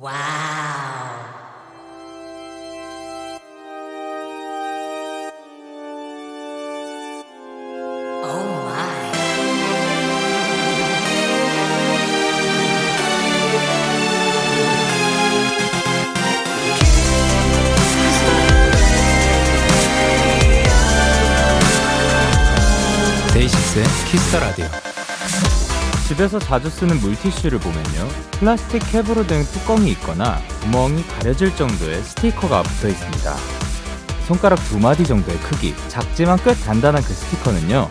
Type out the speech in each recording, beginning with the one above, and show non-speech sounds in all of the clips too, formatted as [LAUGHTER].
와 집에서 자주 쓰는 물티슈를 보면요. 플라스틱 캡으로 된 뚜껑이 있거나 구멍이 가려질 정도의 스티커가 붙어 있습니다. 손가락 두 마디 정도의 크기, 작지만 꽤 단단한 그 스티커는요.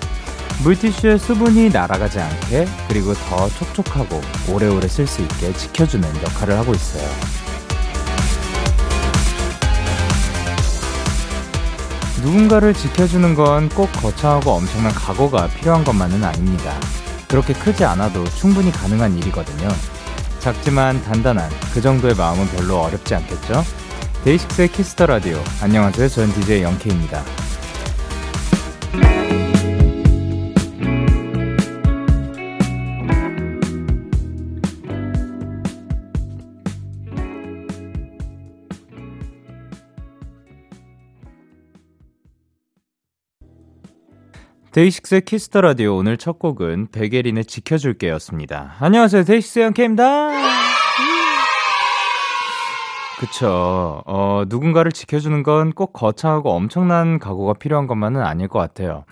물티슈의 수분이 날아가지 않게 그리고 더 촉촉하고 오래오래 쓸 수 있게 지켜주는 역할을 하고 있어요. 누군가를 지켜주는 건 꼭 거창하고 엄청난 각오가 필요한 것만은 아닙니다. 그렇게 크지 않아도 충분히 가능한 일이거든요. 작지만 단단한 그 정도의 마음은 별로 어렵지 않겠죠? DAY6의 Kiss the Radio. 안녕하세요. 저는 DJ Young K입니다. DAY6의 Kiss the Radio 오늘 첫 곡은 백예린의 지켜줄게였습니다. 안녕하세요. DAY6 Young K입니다. 그쵸. 어, 누군가를 지켜주는 건 꼭 거창하고 엄청난 각오가 필요한 것만은 아닐 것 같아요.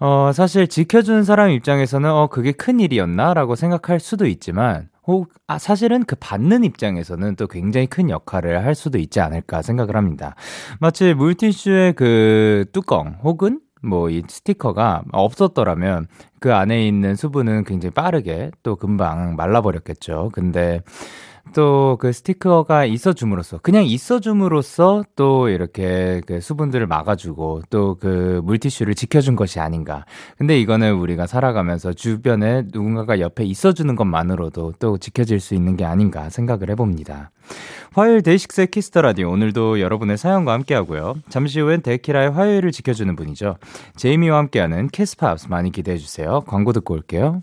어, 사실 지켜주는 사람 입장에서는 어, 그게 큰 일이었나? 라고 생각할 수도 있지만, 혹, 아, 사실은 그 받는 입장에서는 또 굉장히 큰 역할을 할 수도 있지 않을까 생각을 합니다. 마치 물티슈의 그 뚜껑 혹은 뭐 이 스티커가 없었더라면 그 안에 있는 수분은 굉장히 빠르게 또 금방 말라버렸겠죠. 근데 또 그 스티커가 있어줌으로써 그냥 있어줌으로써 또 이렇게 그 수분들을 막아주고 또 그 물티슈를 지켜준 것이 아닌가. 근데 이거는 우리가 살아가면서 주변에 누군가가 옆에 있어주는 것만으로도 또 지켜질 수 있는 게 아닌가 생각을 해봅니다. 화요일 데이식스의 Kiss the Radio 오늘도 여러분의 사연과 함께하고요. 잠시 후엔 데키라의 화요일을 지켜주는 분이죠. 제이미와 함께하는 키스팝스 많이 기대해 주세요. 광고 듣고 올게요.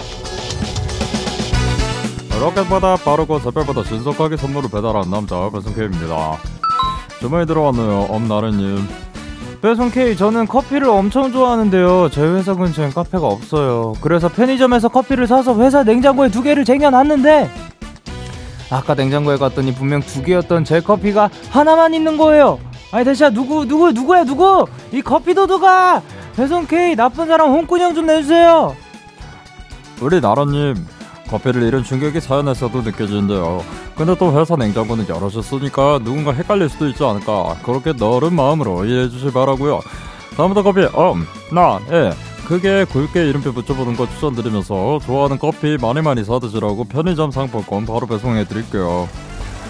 로켓보다 빠르고 새별보다 신속하게 선물을 배달한 남자 배송 K입니다. 주문이 들어왔네요. 엄나래님. 배송 K 저는 커피를 엄청 좋아하는데요. 저희 회사 근처엔 카페가 없어요. 그래서 편의점에서 커피를 사서 회사 냉장고에 두 개를 쟁여놨는데 아까 냉장고에 갔더니 분명 두 개였던 제 커피가 하나만 있는 거예요. 아니 대체 누구 누구 누구야 누구? 이 커피 도둑아! 배송 K 나쁜 사람 홍군형 좀 내주세요. 우리 나라님 커피를 잃은 충격이 사연에서도 느껴지는데요. 근데 또 회사 냉장고는 열어줬으니까 누군가 헷갈릴 수도 있지 않을까. 그렇게 너른 마음으로 이해해 주실 바라고요. 다음부터 커피 엄, 나, 예. 크게 굵게 이름표 붙여보는 거 추천드리면서 좋아하는 커피 많이 많이 사드시라고 편의점 상품권 바로 배송해 드릴게요.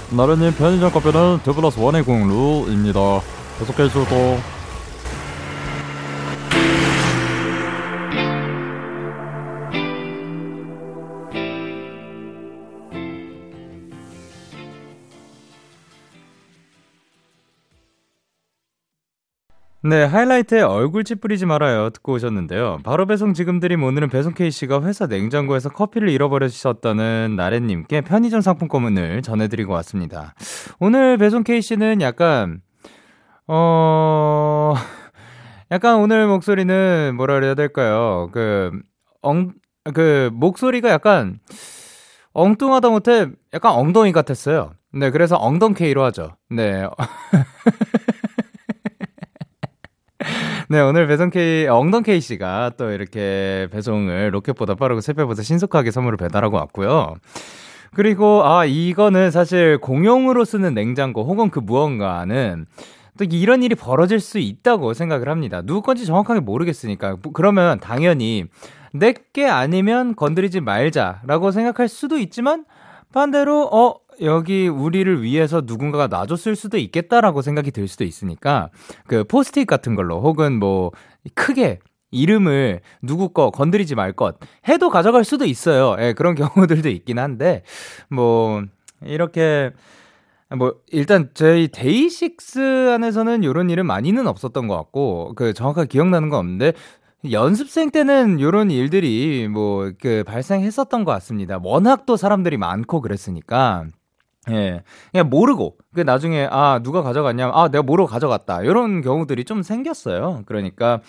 나르님 편의점 커피는 드 플러스 원의 공룰입니다. 계속해 주도. 네, 하이라이트에 얼굴 찌푸리지 말아요. 듣고 오셨는데요. 바로 배송 지금 드림 오늘은 배송 K씨가 회사 냉장고에서 커피를 잃어버리셨다는 나래님께 편의점 상품권을 전해드리고 왔습니다. 오늘 배송 K씨는 약간, 어, [LAUGHS] 약간 오늘 목소리는 뭐라 그래야 될까요? 그, 엉, 그, 목소리가 약간 엉뚱하다 못해 약간 엉덩이 같았어요. 네, 그래서 엉덩 K로 하죠. 네. [LAUGHS] 네, 오늘 배송 K, 엉덩 K씨가 또 이렇게 배송을 로켓보다 빠르고 새벽보다 신속하게 선물을 배달하고 왔고요. 그리고, 아, 이거는 사실 공용으로 쓰는 냉장고 혹은 그 무언가는 또 이런 일이 벌어질 수 있다고 생각을 합니다. 누구 건지 정확하게 모르겠으니까. 그러면 당연히 내게 아니면 건드리지 말자라고 생각할 수도 있지만 반대로 어 여기 우리를 위해서 누군가가 놔줬을 수도 있겠다라고 생각이 들 수도 있으니까 그 포스트잇 같은 걸로 혹은 뭐 크게 이름을 누구 거 건드리지 말 것 해도 가져갈 수도 있어요. 예, 그런 [LAUGHS] 경우들도 있긴 한데 뭐 이렇게 뭐 일단 저희 데이식스 안에서는 이런 일은 많이는 없었던 것 같고 그 정확하게 기억나는 건 없는데 연습생 때는 이런 일들이 뭐 그 발생했었던 것 같습니다. 워낙 또 사람들이 많고 그랬으니까. 예. 그냥 모르고, 그 나중에, 아, 누가 가져갔냐, 아, 내가 모르고 가져갔다. 이런 경우들이 좀 생겼어요. 그러니까,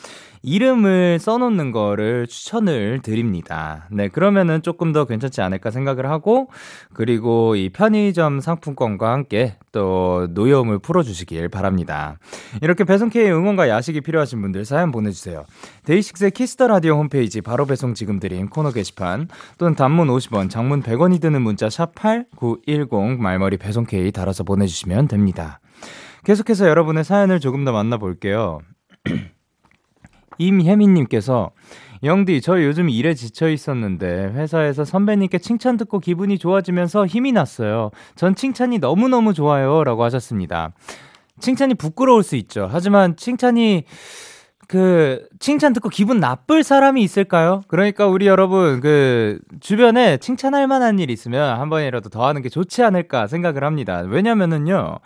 이름을 써놓는 거를 추천을 드립니다. 네, 그러면은 조금 더 괜찮지 않을까 생각을 하고, 그리고 이 편의점 상품권과 함께 또 노여움을 풀어주시길 바랍니다. 이렇게 배송K의 응원과 야식이 필요하신 분들 사연 보내주세요. 데이식스의 Kiss the Radio 홈페이지 바로 배송 지금 드림 코너 게시판 또는 단문 50원, 장문 100원이 드는 문자 샵 8910 말머리 배송K 달아서 보내주시면 됩니다. 계속해서 여러분의 사연을 조금 더 만나볼게요. [CLEARS THROAT] 임혜민님께서 영디, 저 요즘 일에 지쳐 있었는데 회사에서 선배님께 칭찬 듣고 기분이 좋아지면서 힘이 났어요. 전 칭찬이 너무너무 좋아요. 라고 하셨습니다. 칭찬이 부끄러울 수 있죠. 하지만 칭찬이 그 칭찬 듣고 기분 나쁠 사람이 있을까요? 그러니까 우리 여러분 그 주변에 칭찬할 만한 일 있으면 한 번이라도 더 하는 게 좋지 않을까 생각을 합니다. 왜냐면은요.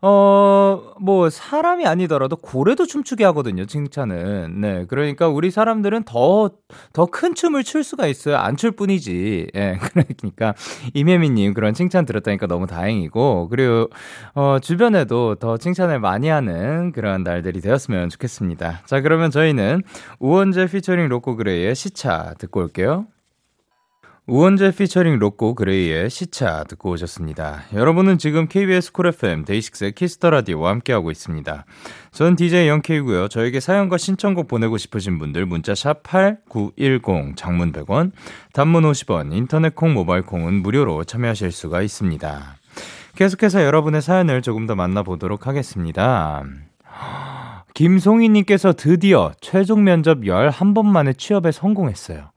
어, 뭐, 사람이 아니더라도 고래도 춤추게 하거든요, 칭찬은. 네. 그러니까 우리 사람들은 더, 더 큰 춤을 출 수가 있어요. 안 출 뿐이지. 예. 네, [LAUGHS] 그러니까, 이혜미님 그런 칭찬 들었다니까 너무 다행이고, 그리고, 어, 주변에도 더 칭찬을 많이 하는 그런 날들이 되었으면 좋겠습니다. 자, 그러면 저희는 우원재 피처링 로꼬 그레이의 시차 듣고 올게요. 우원재 피처링 로꼬 그레이의 시차 듣고 오셨습니다. 여러분은 지금 KBS Cool FM 데이식스의 Kiss the Radio와 함께하고 있습니다. 전 DJ 영케이고요. 저에게 사연과 신청곡 보내고 싶으신 분들 문자 샵 8910 장문 100원, 단문 50원, 인터넷 콩, 모바일 콩은 무료로 참여하실 수가 있습니다. 계속해서 여러분의 사연을 조금 더 만나보도록 하겠습니다. 김송희님께서 드디어 최종 면접 11번 만에 취업에 성공했어요.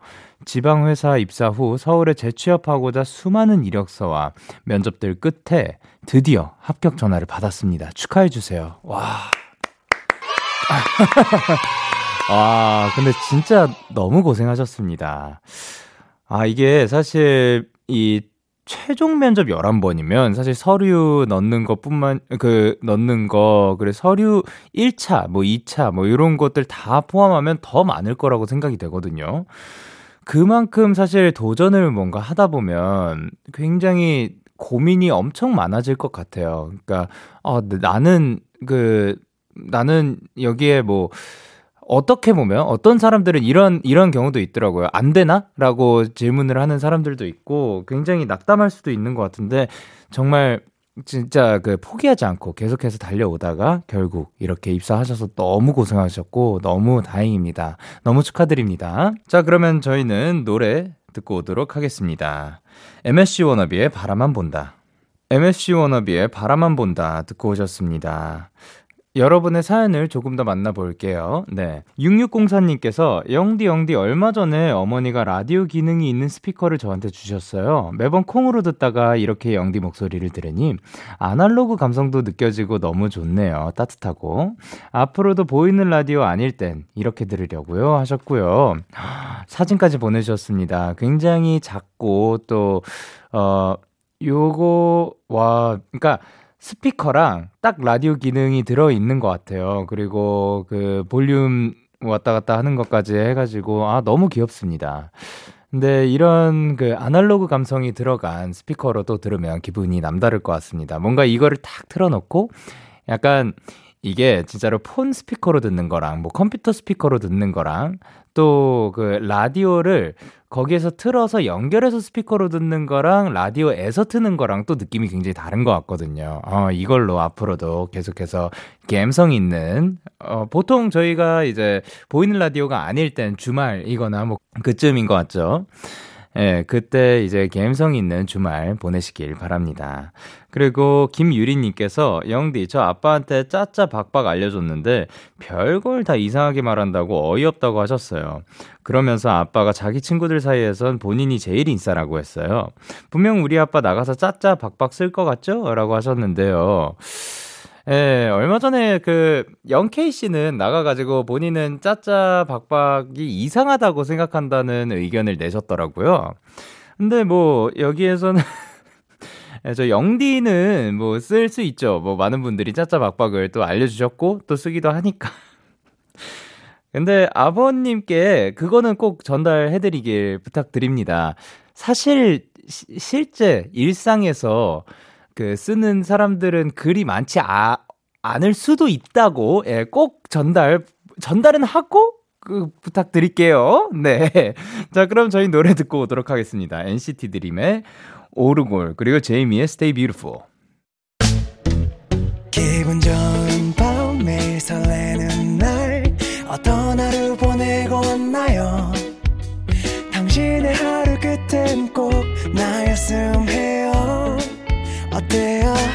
지방회사 입사 후 서울에 재취업하고자 수많은 이력서와 면접들 끝에 드디어 합격 전화를 받았습니다. 축하해주세요. 와. 와, [LAUGHS] 근데 진짜 너무 고생하셨습니다. 아, 이게 사실 이 최종 면접 11번이면 사실 서류 넣는 것 뿐만, 그, 넣는 거, 그래, 서류 1차, 뭐 2차, 뭐 이런 것들 다 포함하면 더 많을 거라고 생각이 되거든요. 그만큼 사실 도전을 뭔가 하다 보면 굉장히 고민이 엄청 많아질 것 같아요. 그러니까, 어, 나는 그, 나는 여기에 뭐, 어떻게 보면 어떤 사람들은 이런 이런 경우도 있더라고요. 안 되나?라고 질문을 하는 사람들도 있고 굉장히 낙담할 수도 있는 것 같은데 정말 진짜 그 포기하지 않고 계속해서 달려오다가 결국 이렇게 입사하셔서 너무 고생하셨고 너무 다행입니다. 너무 축하드립니다. 자, 그러면 저희는 노래 듣고 오도록 하겠습니다. MSC 워너비의 바라만 본다. MSC 워너비의 바라만 본다 듣고 오셨습니다. 여러분의 사연을 조금 더 만나볼게요. 네. 6604님께서 영디 영디 얼마 전에 어머니가 라디오 기능이 있는 스피커를 저한테 주셨어요. 매번 콩으로 듣다가 이렇게 영디 목소리를 들으니 아날로그 감성도 느껴지고 너무 좋네요. 따뜻하고. 앞으로도 보이는 라디오 아닐 땐 이렇게 들으려고요 하셨고요. 사진까지 보내주셨습니다. 굉장히 작고 또, 어, 요거, 와, 그니까, 스피커랑 딱 라디오 기능이 들어 있는 것 같아요. 그리고 그 볼륨 왔다 갔다 하는 것까지 해가지고 아 너무 귀엽습니다. 근데 이런 그 아날로그 감성이 들어간 스피커로 또 들으면 기분이 남다를 것 같습니다. 뭔가 이거를 탁 틀어놓고 약간 이게 진짜로 폰 스피커로 듣는 거랑 뭐 컴퓨터 스피커로 듣는 거랑 또 그 라디오를 거기에서 틀어서 연결해서 스피커로 듣는 거랑 라디오에서 트는 거랑 또 느낌이 굉장히 다른 것 같거든요. 어, 이걸로 앞으로도 계속해서 감성 있는, 어, 보통 저희가 이제 보이는 라디오가 아닐 땐 주말이거나 뭐 그쯤인 것 같죠. 예, 그때 이제 감성 있는 주말 보내시길 바랍니다. 그리고 김유리님께서 영디 저 아빠한테 짜짜 박박 알려줬는데 별걸 다 이상하게 말한다고 어이없다고 하셨어요. 그러면서 아빠가 자기 친구들 사이에선 본인이 제일 인싸라고 했어요. 분명 우리 아빠 나가서 짜짜 박박 쓸 것 같죠? 라고 하셨는데요. 예, 얼마 전에 그 영케이 씨는 나가가지고 본인은 짜짜 박박이 이상하다고 생각한다는 의견을 내셨더라고요. 근데 뭐 여기에서는 [LAUGHS] 예, 저 영디는 뭐 쓸 수 있죠. 뭐 많은 분들이 짜짜 박박을 또 알려주셨고 또 쓰기도 하니까. [LAUGHS] 근데 아버님께 그거는 꼭 전달해드리길 부탁드립니다. 사실 시, 실제 일상에서 그 쓰는 사람들은 글이 많지 아, 않을 수도 있다고 예, 꼭 전달 전달은 하고 그 부탁드릴게요. [LAUGHS] 네. 자, 그럼 저희 노래 듣고 오도록 하겠습니다. NCT 드림의 오르골 그리고 제이미의 Stay Beautiful. 기분 좋은 밤 매일 설레는 날 어떤 하루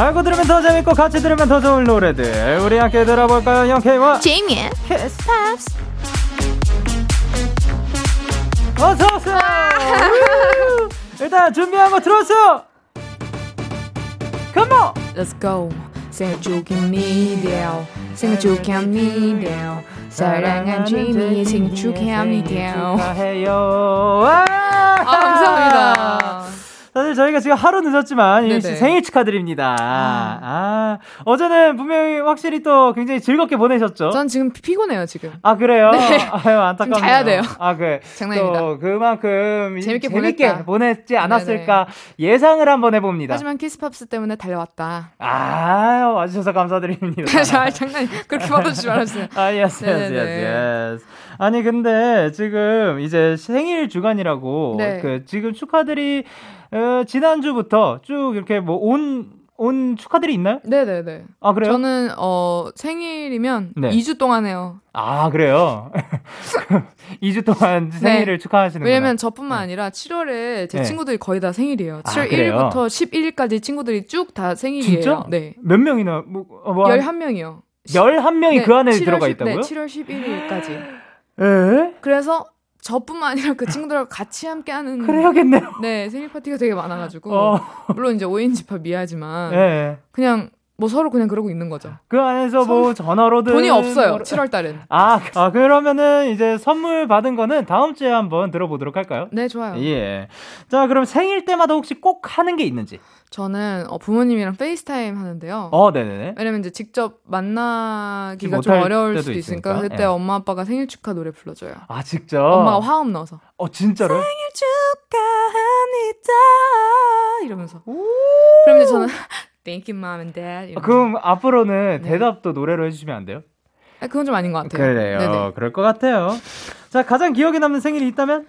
알고 들으면 더 재밌고 같이 들으면 더 좋은 노래들. 우리 함께 들어볼까요 영케이와 제이미의 키스 팝스 어서 오세요! 일단 준비한 거 들었어! Come on! Let's go. 생일 축하합니다. 생일 축하합니다. 사랑한 제이미 생일 축하합니다. 축하해요. 아 감사합니다 사실 저희가 지금 하루 늦었지만 유미 씨 생일 축하드립니다. 아. 아. 어제는 분명히 확실히 또 굉장히 즐겁게 보내셨죠? 전 지금 피곤해요 지금. 아 그래요? 네. 아유 안타깝네요. 자야 돼요. 아 그래. 장난입니다. 또 그만큼 재밌게, 재밌게 보냈지 않았을까 네네. 예상을 한번 해봅니다. 하지만 키스팝스 때문에 달려왔다. 아 와주셔서 감사드립니다. [LAUGHS] 잘 장난 그렇게 받아주지 말았어요. 아 yes yes yes. 아니 근데 지금 이제 생일 주간이라고 네. 그 지금 축하들이 어, 지난주부터 쭉 이렇게 뭐 온, 온 축하들이 있나요? 네네네. 아, 그래요? 저는, 어, 생일이면 네. 2주 동안 해요. 아, 그래요? [LAUGHS] 2주 동안 생일을 네. 축하하시는 거예요? 왜냐면 저뿐만 네. 아니라 7월에 제 네. 친구들이 거의 다 생일이에요. 7월 아, 1일부터 11일까지 친구들이 쭉 다 생일이에요. 진짜? 네. 몇 명이나? 뭐, 뭐 11명이요. 11명이 네, 그 안에 7월 들어가 10, 있다고요? 네, 7월 11일까지. 에? 그래서 저뿐만 아니라 그 친구들하고 같이 함께 하는 그래야겠네요. 네, 생일 파티가 되게 많아 가지고 어. 물론 이제 5인 집합 이해하지만 네. 그냥 뭐 서로 그냥 그러고 있는 거죠. 그 안에서 뭐 전화로든 돈이 없어요. 뭐... 7월 달은. 아, 아, 그러면은 이제 선물 받은 거는 다음 주에 한번 들어보도록 할까요? 네, 좋아요. 예. 자, 그럼 생일 때마다 혹시 꼭 하는 게 있는지? 저는 어, 부모님이랑 FaceTime 하는데요. 어, 네네네. 왜냐면 이제 직접 만나기가 좀 어려울 수도 있으니까, 있으니까. 그때 예. 엄마 아빠가 생일 축하 노래 불러줘요. 아 직접? 엄마가 화음 넣어서. 어 진짜로? 생일 축하합니다 이러면서. 그럼 이제 저는 [LAUGHS] Thank you, mom and dad. 아, 그럼 앞으로는 네. 대답도 노래로 해주시면 안 돼요? 아, 그건 좀 아닌 것 같아요. 그래요. 네네. 그럴 것 같아요. 자 가장 기억에 남는 생일이 있다면?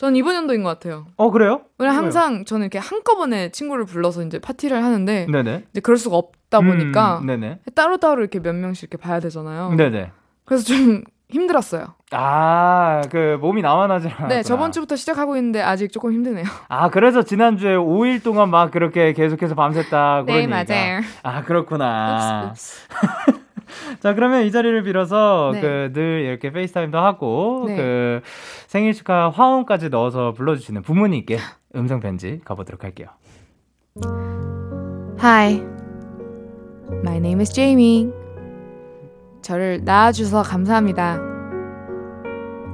저는 이번 연도인 것 같아요. 어 그래요? 왜냐 항상 저는 이렇게 한꺼번에 친구를 불러서 이제 파티를 하는데 네네. 이제 그럴 수가 없다 보니까 음, 네네. 따로 따로 이렇게 몇 명씩 이렇게 봐야 되잖아요. 네네. 그래서 좀 [LAUGHS] 힘들었어요. 아, 그 몸이 나와나지 않았 네, 저번 주부터 시작하고 있는데 아직 조금 힘드네요. [LAUGHS] 아, 그래서 지난주에 5일 동안 막 그렇게 계속해서 밤샜다 네, 그러니까. 맞아요. 아, 그렇구나. [LAUGHS] 읍스, 읍스. [LAUGHS] 자, 그러면 이 자리를 빌어서 네. 그늘 이렇게 페이스타임도 하고 네. 그 생일 축하 화음까지 넣어서 불러주시는 부모님께 음성 편지 가보도록 할게요. Hi, my name is Jamie. 저를 낳아주셔서 감사합니다.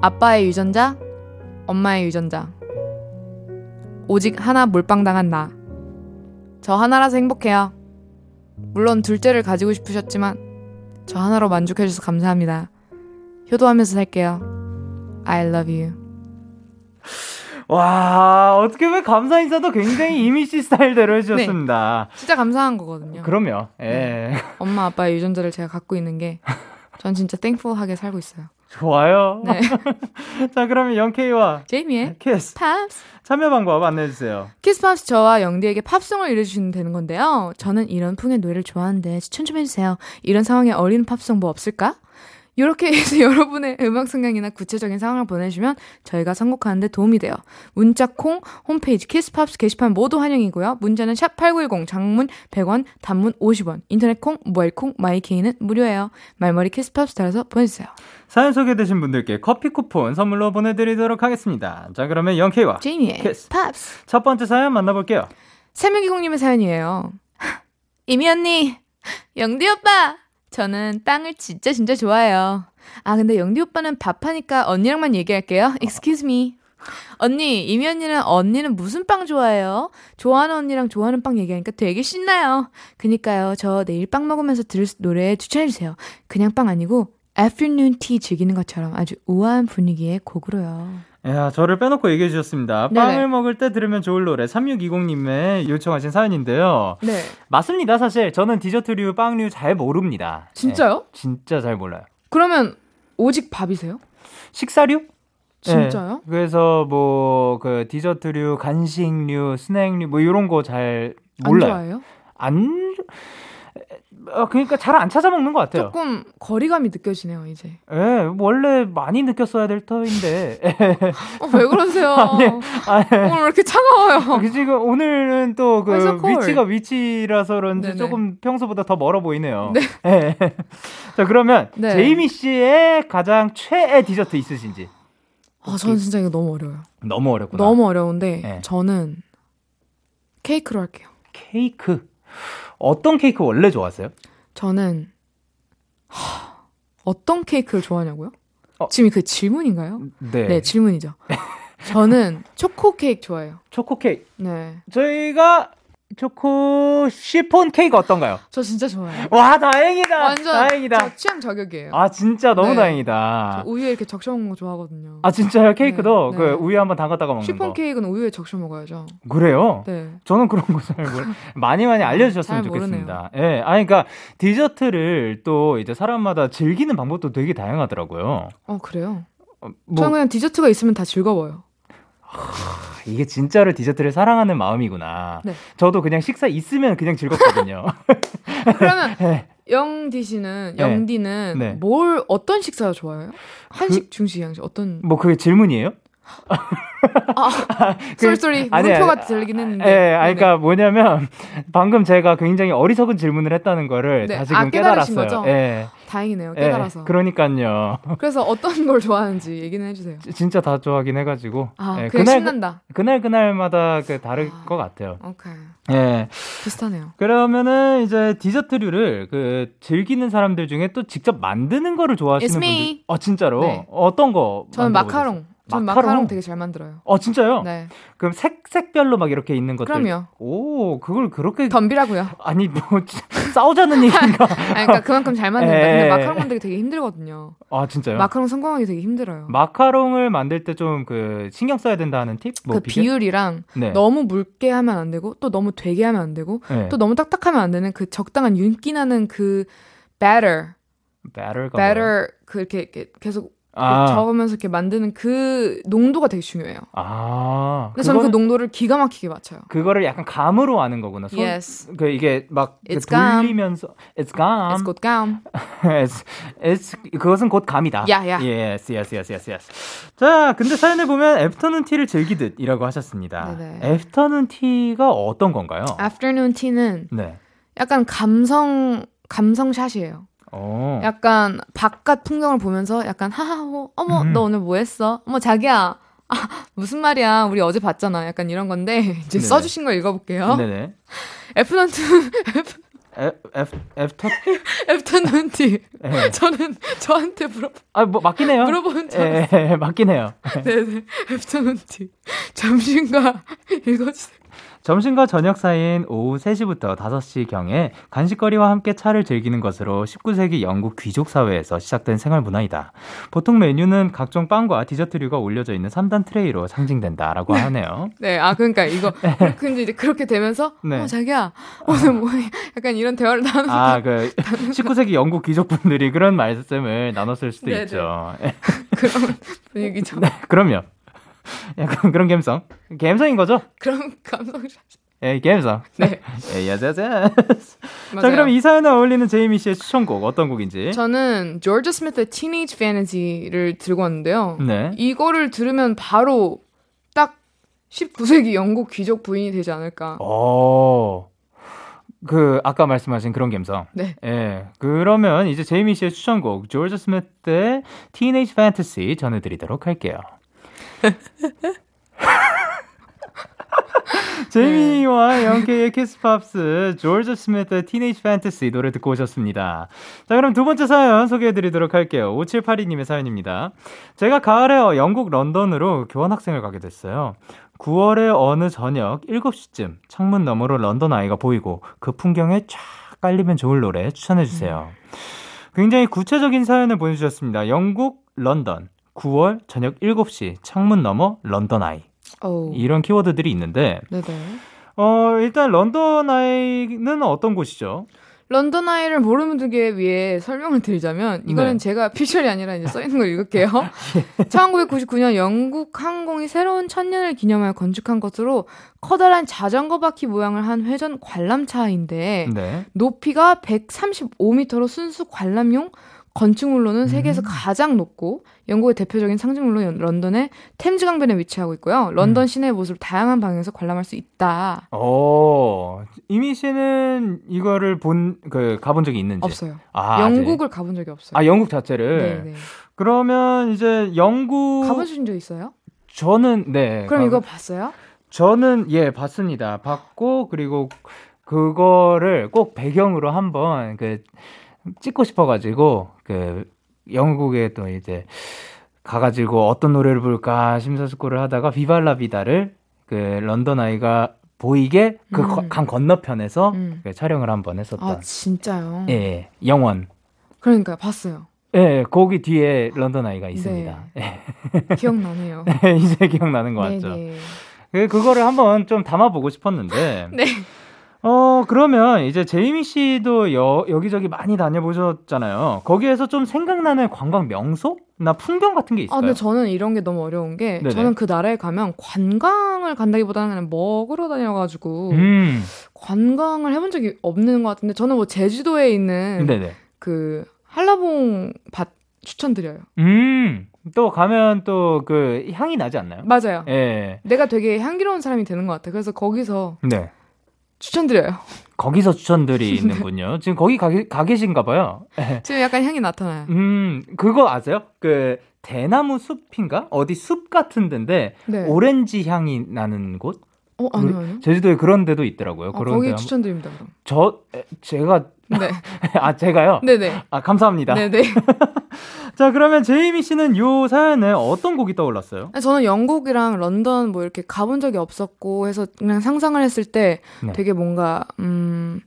아빠의 유전자, 엄마의 유전자. 오직 하나 몰빵당한 나. 저 하나라서 행복해요. 물론 둘째를 가지고 싶으셨지만 저 하나로 만족해주셔서 감사합니다. 효도하면서 살게요. I love you. 와, 어떻게 보면 감사 인사도 굉장히 제이미 씨 스타일대로 해주셨습니다. 네, 진짜 감사한 거거든요. 그럼요. 예. 네. 엄마 아빠의 유전자를 제가 갖고 있는 게 전 진짜 thankful하게 살고 있어요. 좋아요. 네. [LAUGHS] 자, 그러면 영케이와 제이미의 키스 팝스. 참여 방법 안내해 주세요. 키스 팝스 저와 영디에게 팝송을 의뢰해주시면 되는 건데요. 저는 이런 풍의 노래를 좋아하는데 추천 좀 해주세요. 이런 상황에 어울리는 팝송 뭐 없을까? 이렇게 해서 [LAUGHS] 여러분의 음악 성향이나 구체적인 상황을 보내주시면 저희가 선곡하는데 도움이 돼요. 문자, 콩, 홈페이지, 키스팝스 게시판 모두 환영이고요. 문자는 샵8910, 장문 100원, 단문 50원, 인터넷 콩, 모바일 콩, 마이케이는 무료예요. 말머리 키스팝스 달아서 보내주세요. 사연 소개되신 분들께 커피 쿠폰 선물로 보내드리도록 하겠습니다. 자, 그러면 영케이와 제이미의 키스. 팝스. 첫 번째 사연 만나볼게요. 세명기공님의 사연이에요. [LAUGHS] 이미 언니, 영디 오빠, 저는 빵을 진짜 진짜 좋아해요. 아, 근데 영디 오빠는 밥하니까 언니랑만 얘기할게요. Excuse me. 언니, 이미 언니는 언니는 무슨 빵 좋아해요? 좋아하는 언니랑 좋아하는 빵 얘기하니까 되게 신나요. 그니까요, 저 내일 빵 먹으면서 들을 노래 추천해주세요. 그냥 빵 아니고, afternoon tea 즐기는 것처럼 아주 우아한 분위기의 곡으로요. 야, 저를 빼놓고 얘기해 주셨습니다. 네네. 빵을 먹을 때 들으면 좋을 노래 3620님의 요청하신 사연인데요. 네. 맞습니다, 사실. 저는 디저트류, 빵류 잘 모릅니다. 진짜요? 네, 진짜 잘 몰라요. 그러면 오직 밥이세요? 식사류? 진짜요? 네, 그래서 뭐, 그 디저트류, 간식류, 스낵류, 뭐 이런 거잘안 몰라요. 좋아해요? 안, 어, 그러니까 잘 안 찾아 먹는 것 같아요. 조금 거리감이 느껴지네요, 이제. 예, 원래 많이 느꼈어야 될 터인데. [LAUGHS] 어, 왜 그러세요? [LAUGHS] 아니, 아니. 오늘 왜 이렇게 차가워요? 그 지금 오늘은 또 그? 위치가 위치라서 그런지 네네. 조금 평소보다 더 멀어 보이네요. 네. [LAUGHS] 예. 자, 그러면 네. 제이미 씨의 가장 최애 디저트 있으신지? 아, 저는 진짜 이거 너무 어려워요. 너무 어렵구나. 너무 어려운데, 네. 저는 케이크로 할게요. 케이크. 어떤 케이크 원래 좋아하세요? 저는, 하, 어떤 케이크를 좋아하냐고요? 어. 지금 그 질문인가요? 네. 네, 질문이죠. 저는 초코 케이크 좋아해요. 초코 케이크. 네. 저희가 초코 시폰 케이크 어떤가요? 저 진짜 좋아해요. 와, 다행이다. 완전 다행이다. 저 취향 저격이에요. 아, 진짜 너무 네. 다행이다. 저 우유에 이렇게 적셔 먹는 거 좋아하거든요. 아, 진짜요? 케이크도 네, 그 네. 우유 한번 담갔다가 먹는 시폰 거. 케이크는 우유에 적셔 먹어야죠. 그래요? 네. 저는 그런 거잘 몰라. [LAUGHS] 많이 많이 알려주셨으면 잘 좋겠습니다. 예, 아니, 그러니까 디저트를 또 이제 사람마다 즐기는 방법도 되게 다양하더라고요. 어, 그래요? 어, 저는 뭐, 그냥 디저트가 있으면 다 즐거워요. 이게 진짜로 디저트를 사랑하는 마음이구나. 네. 저도 그냥 식사 있으면 그냥 즐겁거든요. [LAUGHS] 그러면 네. 영디 씨는 네. 영디는 네. 뭘 어떤 식사 좋아해요? 한식, 중식, 양식 어떤? 뭐 그게 질문이에요? 아, [LAUGHS] 그- 쏠쏠이 아니, 아니, 들리긴 했는데. 예, 네네. 그러니까 뭐냐면 방금 제가 굉장히 어리석은 질문을 했다는 거를 네. 다시금 아, 깨달으신 깨달았어요. 거죠? 예. 다행이네요. 예, 깨달아서. 그러니까요. 그래서 어떤 걸 좋아하는지 얘기는 해주세요. 진짜 다 좋아하긴 해가지고. 아, 예, 그냥 신난다. 그날 그날마다 그 다를 아. 것 같아요. 오케이. 예. 비슷하네요. 그러면은 이제 디저트류를 그 즐기는 사람들 중에 또 직접 만드는 거를 좋아하시는 분들. 어 진짜로? 네. 어떤 거? 저는? 마카롱. 전 마카롱? 마카롱 되게 잘 만들어요. 어 진짜요? 네. 그럼 색 색별로 막 이렇게 있는 것들. 그럼요. 오 그걸 그렇게 덤비라고요. 아니 뭐 싸우자는 [LAUGHS] 얘기인가? 아니, 그러니까 그만큼 잘 만든다. 예. 근데 마카롱 만들기 되게 힘들거든요. 아 진짜요? 마카롱 성공하기 되게 힘들어요. 마카롱을 만들 때 좀 그 신경 써야 된다 하는 팁? 뭐 그 비결? 비율이랑 네. 너무 묽게 하면 안 되고 또 너무 되게 하면 안 되고 네. 또 너무 딱딱하면 안 되는 그 적당한 윤기 나는 그 batter, batter가 batter 그 이렇게, 이렇게 계속 아, 저으면서 이렇게 만드는 그 농도가 되게 중요해요. 아. 근데 저는 그 농도를 기가 막히게 맞춰요. 그거를 약간 감으로 하는 거구나. 손, Yes, 그 이게 막그 It's. 돌리면서 it's gum. it's good gum. [LAUGHS] it's, it's 그것은 곧 감이다. 야, 야. Yes, yes, yes, yes, yes. 자, 근데 사연을 보면 애프터눈 티를 즐기듯이라고 하셨습니다. 네네. 애프터눈 티가 어떤 건가요? Afternoon tea는 네. 약간 감성 감성샷이에요. 어. 약간 바깥 풍경을 보면서 약간 하하호 어머 음. 너 오늘 뭐 했어? 어머 자기야 아, 무슨 말이야 우리 어제 봤잖아 약간 이런 건데 [LAUGHS] 이제 네네. 써주신 걸 읽어볼게요. 네네. 애프터눈 애, 애프, 애프터 afternoon tea 예. 저는 저한테 물어 아, 뭐 맞긴 해요. 물어보는 줄 예, 예, 맞긴 해요. [LAUGHS] 네네 애프터눈 티 점심과 [LAUGHS] 읽어주세요. 점심과 저녁 사이인 오후 3시부터 5시경에 간식거리와 함께 차를 즐기는 것으로 19세기 영국 귀족 사회에서 시작된 생활 문화이다. 보통 메뉴는 각종 빵과 디저트류가 올려져 있는 3단 트레이로 상징된다라고 하네요. [LAUGHS] 네, 아 그러니까 이거 근데 이제 그렇게 되면서 네. 어 자기야 오늘 뭐 약간 이런 대화를 나누는 아, 그 19세기 영국 귀족분들이 그런 말씀을 나눴을 수도 네네. 있죠. [LAUGHS] 그런 분위기죠. 네, 그럼요. [LAUGHS] 약간 그런 감성. 감성인 거죠? 그런 감성. 예, 감성. 네, [LAUGHS] 예, 야자자. 자. 그럼 이 사연에 어울리는 제이미 씨의 추천곡 어떤 곡인지? 저는 조지 스미스의 Teenage Fantasy를 들고 왔는데요. 네. 이거를 들으면 바로 딱 19세기 영국 귀족 부인이 되지 않을까. 어. 그 아까 말씀하신 그런 감성. 네. 예. 그러면 이제 제이미 씨의 추천곡 조지 스미스의 Teenage Fantasy 전해드리도록 할게요. [LAUGHS] 제이미와 영케이의 키스팝스 조자 스미스의 Teenage Fantasy 노래 듣고 오셨습니다. 자 그럼 두 번째 사연 소개해드리도록 할게요. 5782님의 사연입니다. 제가 가을에 영국 런던으로 교환학생을 가게 됐어요. 9월의 어느 저녁 7시쯤 창문 너머로 런던 아이가 보이고 그 풍경에 쫙 깔리면 좋을 노래 추천해주세요. 굉장히 구체적인 사연을 보내주셨습니다. 영국 런던 9월 저녁 7시 창문 너머 런던 아이 오. 이런 키워드들이 있는데 네네. 어 일단 런던 아이는 어떤 곳이죠? 런던 아이를 모르는 분들에 위해 설명을 드리자면 이거는 네. 제가 피셜이 아니라 이제 써 있는 걸 읽을게요. [LAUGHS] 1999년 영국 항공이 새로운 천년을 기념하여 건축한 것으로 커다란 자전거 바퀴 모양을 한 회전 관람차인데 네. 높이가 135m로 순수 관람용 건축물로는 세계에서 음. 가장 높고 영국의 대표적인 상징물로 연- 런던의 템즈 강변에 위치하고 있고요. 런던 음. 시내의 모습을 다양한 방향에서 관람할 수 있다. 어 이미 씨는 이거를 본 그 가본 적이 있는지 없어요. 아, 영국을 가본 적이 없어요. 아 영국 자체를 네, 네. 그러면 이제 영국 가보신 적 있어요? 저는 네 그럼 가- 이거 봤어요? 저는 예 봤습니다 봤고 그리고 그거를 꼭 배경으로 한번 그 찍고 싶어가지고 그 영국에 또 이제 가가지고 어떤 노래를 부를까 심사숙고를 하다가 비발라비다를 그 런던 아이가 보이게 그 음. 강 건너편에서 음. 그 촬영을 한번 했었던 아 진짜요? 예, 예 영원 그러니까 봤어요. 예, 예 거기 뒤에 런던 아이가 있습니다 기억나네요. 예, [LAUGHS] 이제 기억나는 거 같죠 네네. 그 그거를 한번 좀 담아보고 싶었는데 [LAUGHS] 네. 어, 그러면 이제 제이미 씨도 여, 여기저기 많이 다녀보셨잖아요. 거기에서 좀 생각나는 관광 명소 나 풍경 같은 게아 있어요? 근데 저는 이런 게 너무 어려운 게 네네. 저는 그 나라에 가면 관광을 간다기보다는 그냥 먹으러 다녀가지고 음, 관광을 해본 적이 없는 것 같은데 저는 뭐 제주도에 있는 네네. 그 한라봉 밭 추천드려요. 음, 또 가면 또 그 향이 나지 않나요? 맞아요. 예. 내가 되게 향기로운 사람이 되는 것 같아. 그래서 거기서 네. 추천드려요. 거기서 추천드리는군요. [LAUGHS] 지금 거기 가, 가 계신가 봐요. 예. 지금 약간 향이 나타나요. 음, 그거 아세요? 그 대나무 숲인가? 어디 숲 같은 데인데 네. 오렌지 향이 나는 곳? 어 아니요 아니요. 제주도에 그런 데도 있더라고요. 아, 그런 거기 추천드립니다. 그럼. 저 에, 제가 네. [LAUGHS] 아 제가요? 네네. 아 감사합니다. 네네. [LAUGHS] 자 그러면 제이미 씨는 요 사연에 어떤 곡이 떠올랐어요? 저는 영국이랑 런던 뭐 이렇게 가본 적이 없었고 해서 그냥 상상을 했을 때 네. 되게 뭔가 음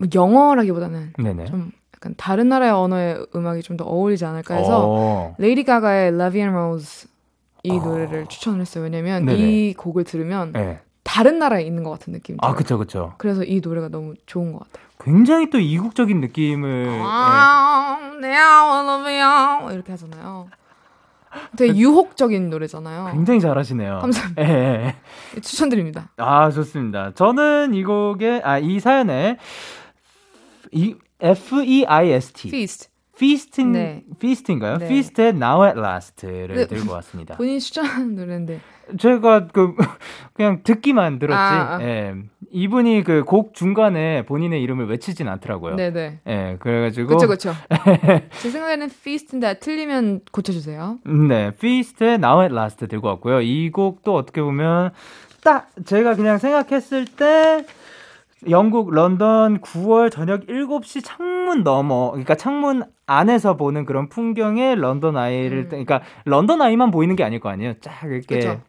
뭐 영어라기보다는 네네. 좀 약간 다른 나라의 언어의 음악이 좀 더 어울리지 않을까 해서 어. 레이디 가가의 Love and Rose 이 노래를 추천을 했어요. 왜냐면 네네. 이 곡을 들으면 네. 다른 나라에 있는 것 같은 느낌이 들어요. 아 그쵸 그쵸. 그래서 이 노래가 너무 좋은 것 같아요. 굉장히 또 이국적인 느낌을. 예. 아, 네, you. 이렇게 하잖아요. 되게 유혹적인 노래잖아요. 굉장히 잘하시네요. 감사합니다. 예, 예. 추천드립니다. 아 좋습니다. 저는 이 곡에 아이 사연에 이 F E I S T Feast. Feasting 네. feasting인가요? 네. feast의 Now at Last를 네. 들고 왔습니다. [LAUGHS] 본인이 추천하는 노래인데. 제가 그 [LAUGHS] 그냥 듣기만 들었지. 아, 아. 예. 이분이 그 곡 중간에 본인의 이름을 외치진 않더라고요. 네네. 예, 그래가지고 그쵸, 그쵸. [LAUGHS] 제 생각에는 Feast인데 틀리면 고쳐주세요. 네, feast의 Now at Last 들고 왔고요. 이 곡도 어떻게 보면 딱 제가 그냥 생각했을 때 영국 런던 9월 저녁 7시 창문 너머 그러니까 창문 안에서 보는 그런 풍경에 런던 아이를 음. 그러니까 런던 아이만 보이는 게 아닐 거 아니에요. 쫙 이렇게 그쵸.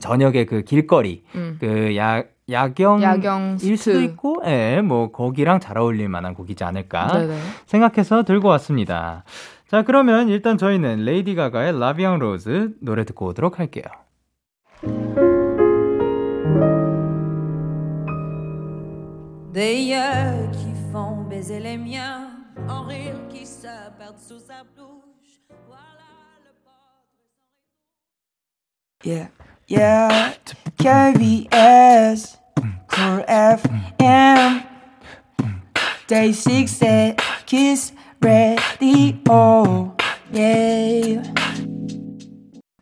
저녁에 그 길거리 음. 그 야 야경 야경 일 수도. 있고, 예, 뭐 거기랑 잘 어울릴 만한 곡이지 않을까 네네. 생각해서 들고 왔습니다. 자, 그러면 일단 저희는 레이디 가가의 La Vie en rose 노래 듣고 오도록 할게요. Des yeux qui font baisser les miens, un rire Yeah, yeah, KBS, Cool FM, Day6의 Kiss the Radio, yeah.